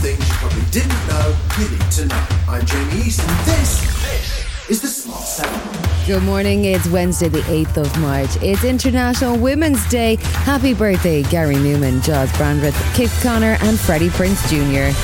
things you probably didn't know you need to know. I'm Jamie East, and this is the Smart Seven. Good morning. It's Wednesday, the 8th of March. It's International Women's Day. Happy birthday, Gary Numan, Gyles Brandreth, Kit Connor, and Freddie Prinze Jr.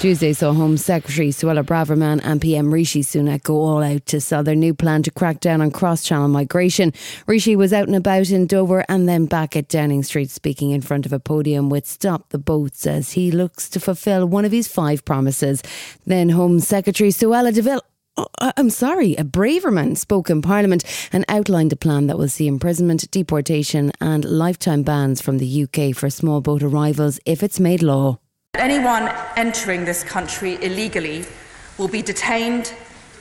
Tuesday saw Home Secretary Suella Braverman and PM Rishi Sunak go all out to sell their new plan to crack down on cross channel migration. Rishi was out and about in Dover and then back at Downing Street speaking in front of a podium with Stop the Boats as he looks to fulfil one of his five promises. Then Home Secretary Suella Deville Oh, I'm sorry, a Braverman spoke in Parliament and outlined a plan that will see imprisonment, deportation, and lifetime bans from the UK for small boat arrivals if it's made law. Anyone entering this country illegally will be detained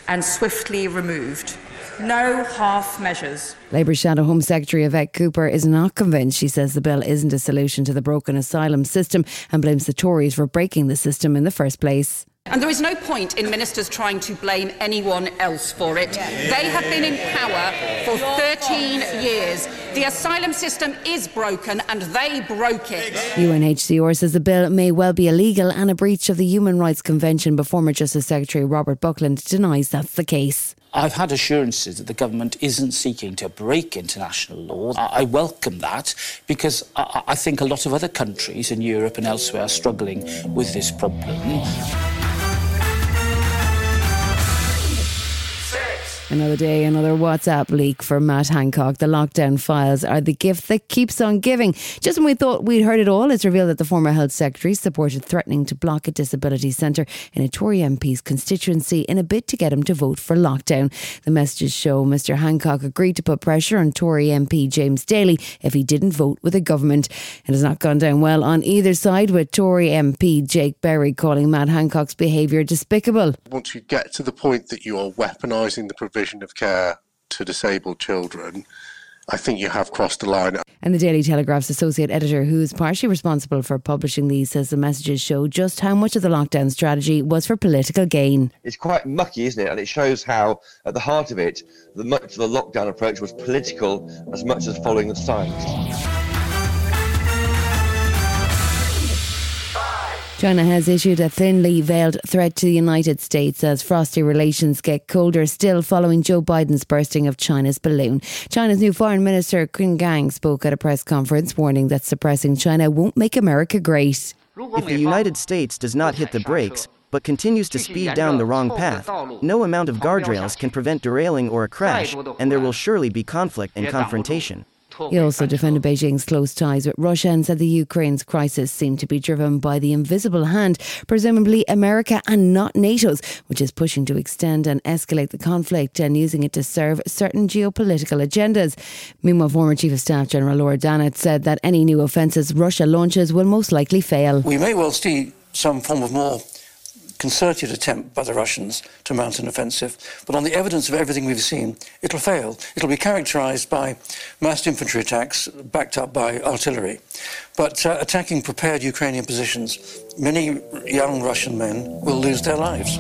and swiftly removed. No half measures. Labour Shadow Home Secretary Yvette Cooper is not convinced. She says the bill isn't a solution to the broken asylum system and blames the Tories for breaking the system in the first place. And there is no point in ministers trying to blame anyone else for it. They have been in power for 13 years. The asylum system is broken and they broke it. UNHCR says the bill may well be illegal and a breach of the Human Rights Convention, but former Justice Secretary Robert Buckland denies that's the case. I've had assurances that the government isn't seeking to break international law. I I welcome that because I I think a lot of other countries in Europe and elsewhere are struggling with this problem. Another day, another WhatsApp leak for Matt Hancock. The lockdown files are the gift that keeps on giving. Just when we thought we'd heard it all, it's revealed that the former health secretary supported threatening to block a disability centre in a Tory MP's constituency in a bid to get him to vote for lockdown. The messages show Mr Hancock agreed to put pressure on Tory MP James Daly if he didn't vote with the government. It has not gone down well on either side, with Tory MP Jake Berry calling Matt Hancock's behaviour despicable. once you get to the point that you are weaponising the provision of care to disabled children, I think you have crossed the line. And the Daily Telegraph's associate editor, who's partially responsible for publishing these, says the messages show just how much of the lockdown strategy was for political gain. it's quite mucky, isn't it? And it shows how, at the heart of it, the much of the lockdown approach was political as much as following the science. China has issued a thinly veiled threat to the United States as frosty relations get colder still following Joe Biden's bursting of China's balloon. China's new foreign minister, Qin Gang, spoke at a press conference warning that suppressing China won't make America great. If the United States does not hit the brakes, but continues to speed down the wrong path, no amount of guardrails can prevent derailing or a crash, and there will surely be conflict and confrontation. He also defended Beijing's close ties with Russia and said the Ukraine's crisis seemed to be driven by the invisible hand, presumably America and not NATO's, which is pushing to extend and escalate the conflict and using it to serve certain geopolitical agendas. Meanwhile, former Chief of Staff General Lord Dannatt said that any new offences Russia launches will most likely fail. We may well see some form of more concerted attempt by the Russians to mount an offensive, but on the evidence of everything we've seen, it'll fail. It'll be characterized by massed infantry attacks backed up by artillery. But uh, attacking prepared Ukrainian positions, many young Russian men will lose their lives.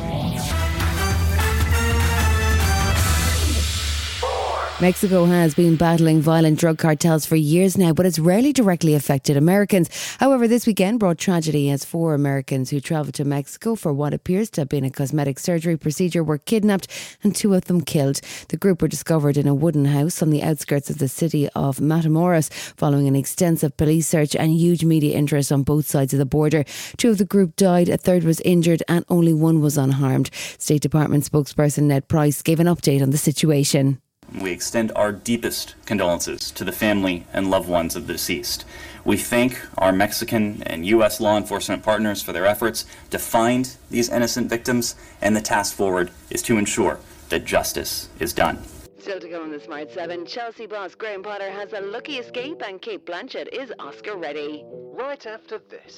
Mexico has been battling violent drug cartels for years now, but it's rarely directly affected Americans. However, this weekend brought tragedy as four Americans who travelled to Mexico for what appears to have been a cosmetic surgery procedure were kidnapped and two of them killed. The group were discovered in a wooden house on the outskirts of the city of Matamoros following an extensive police search and huge media interest on both sides of the border. Two of the group died, a third was injured, and only one was unharmed. State Department spokesperson Ned Price gave an update on the situation. We extend our deepest condolences to the family and loved ones of the deceased. We thank our Mexican and U.S. law enforcement partners for their efforts to find these innocent victims, and the task forward is to ensure that justice is done. Still to come on the Smart 7, Chelsea boss Graham Potter has a lucky escape and Cate Blanchett is Oscar ready. Right after this.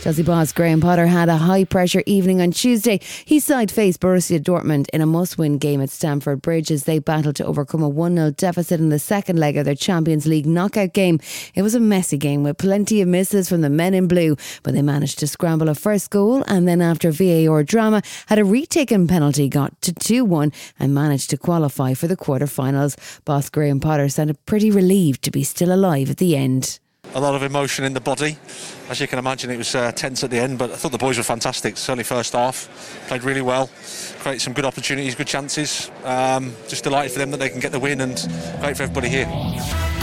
Chelsea boss Graham Potter had a high pressure evening on Tuesday. His side faced Borussia Dortmund in a must win game at Stamford Bridge as they battled to overcome a 1 0 deficit in the second leg of their Champions League knockout game. It was a messy game with plenty of misses from the men in blue, but they managed to scramble a first goal and then, after VAR drama, had a retaken penalty, got to 2 1 and managed to qualify for the quarter finals. Boss Graham Potter sounded pretty relieved to be still alive at the end. A lot of emotion in the body. As you can imagine, it was uh, tense at the end, but I thought the boys were fantastic. Certainly first half, played really well, created some good opportunities, good chances. Um, just delighted for them that they can get the win, and great for everybody here.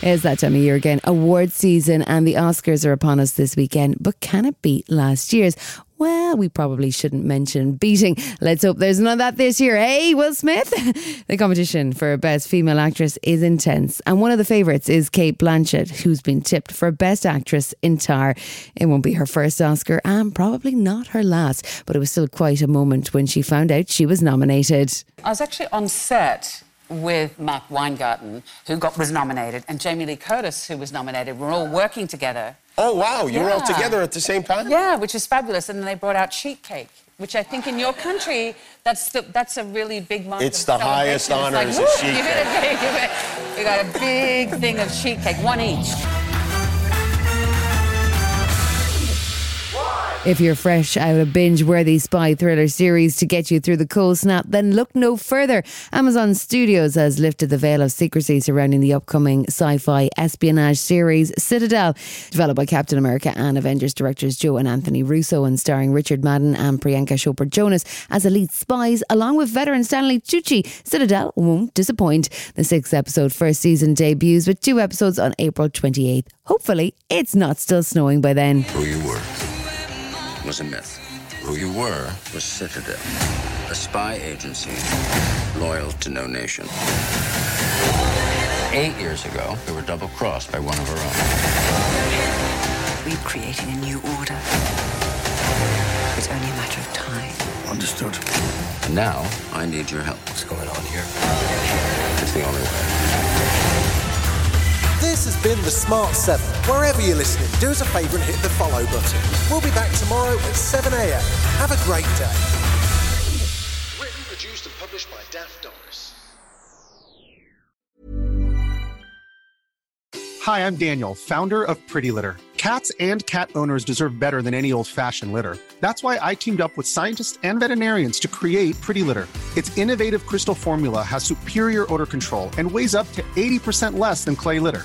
It's that time of year again. Award season and the Oscars are upon us this weekend. But can it beat last year's? Well, we probably shouldn't mention beating. Let's hope there's none of that this year. Hey, Will Smith? the competition for Best Female Actress is intense. And one of the favourites is Cate Blanchett, who's been tipped for Best Actress in Tar. It won't be her first Oscar and probably not her last. But it was still quite a moment when she found out she was nominated. I was actually on set with Mark Weingarten, who got was nominated, and Jamie Lee Curtis, who was nominated. We're all working together. Oh, wow. You were all together at the same time? Yeah, which is fabulous. And then they brought out sheet cake, which I think in your country, that's the, that's a really big mark. It's the highest celebration. honor It's is a like, sheet woo, you a big- you got- You got a big thing of sheet cake, one each. If you're fresh out of binge worthy spy thriller series to get you through the cold snap, then look no further. Amazon Studios has lifted the veil of secrecy surrounding the upcoming sci fi espionage series Citadel, developed by Captain America and Avengers directors Joe and Anthony Russo and starring Richard Madden and Priyanka Chopra Jonas as elite spies, along with veteran Stanley Tucci. Citadel won't disappoint. The six episode first season debuts with two episodes on April 28th. Hopefully, it's not still snowing by then. Who you were was a myth. Who you were was Citadel, a spy agency loyal to no nation. Eight years ago, we were double crossed by one of our own. We're creating a new order. It's only a matter of time. Understood. And now, I need your help. What's going on here? It's the only way. This has been The Smart 7. Wherever you're listening, do us a favour and hit the follow button. We'll be back tomorrow at 7am. Have a great day. Written, produced, and published by Daft Doris. Hi, I'm Daniel, founder of Pretty Litter. Cats and cat owners deserve better than any old fashioned litter. That's why I teamed up with scientists and veterinarians to create Pretty Litter. Its innovative crystal formula has superior odor control and weighs up to 80% less than clay litter.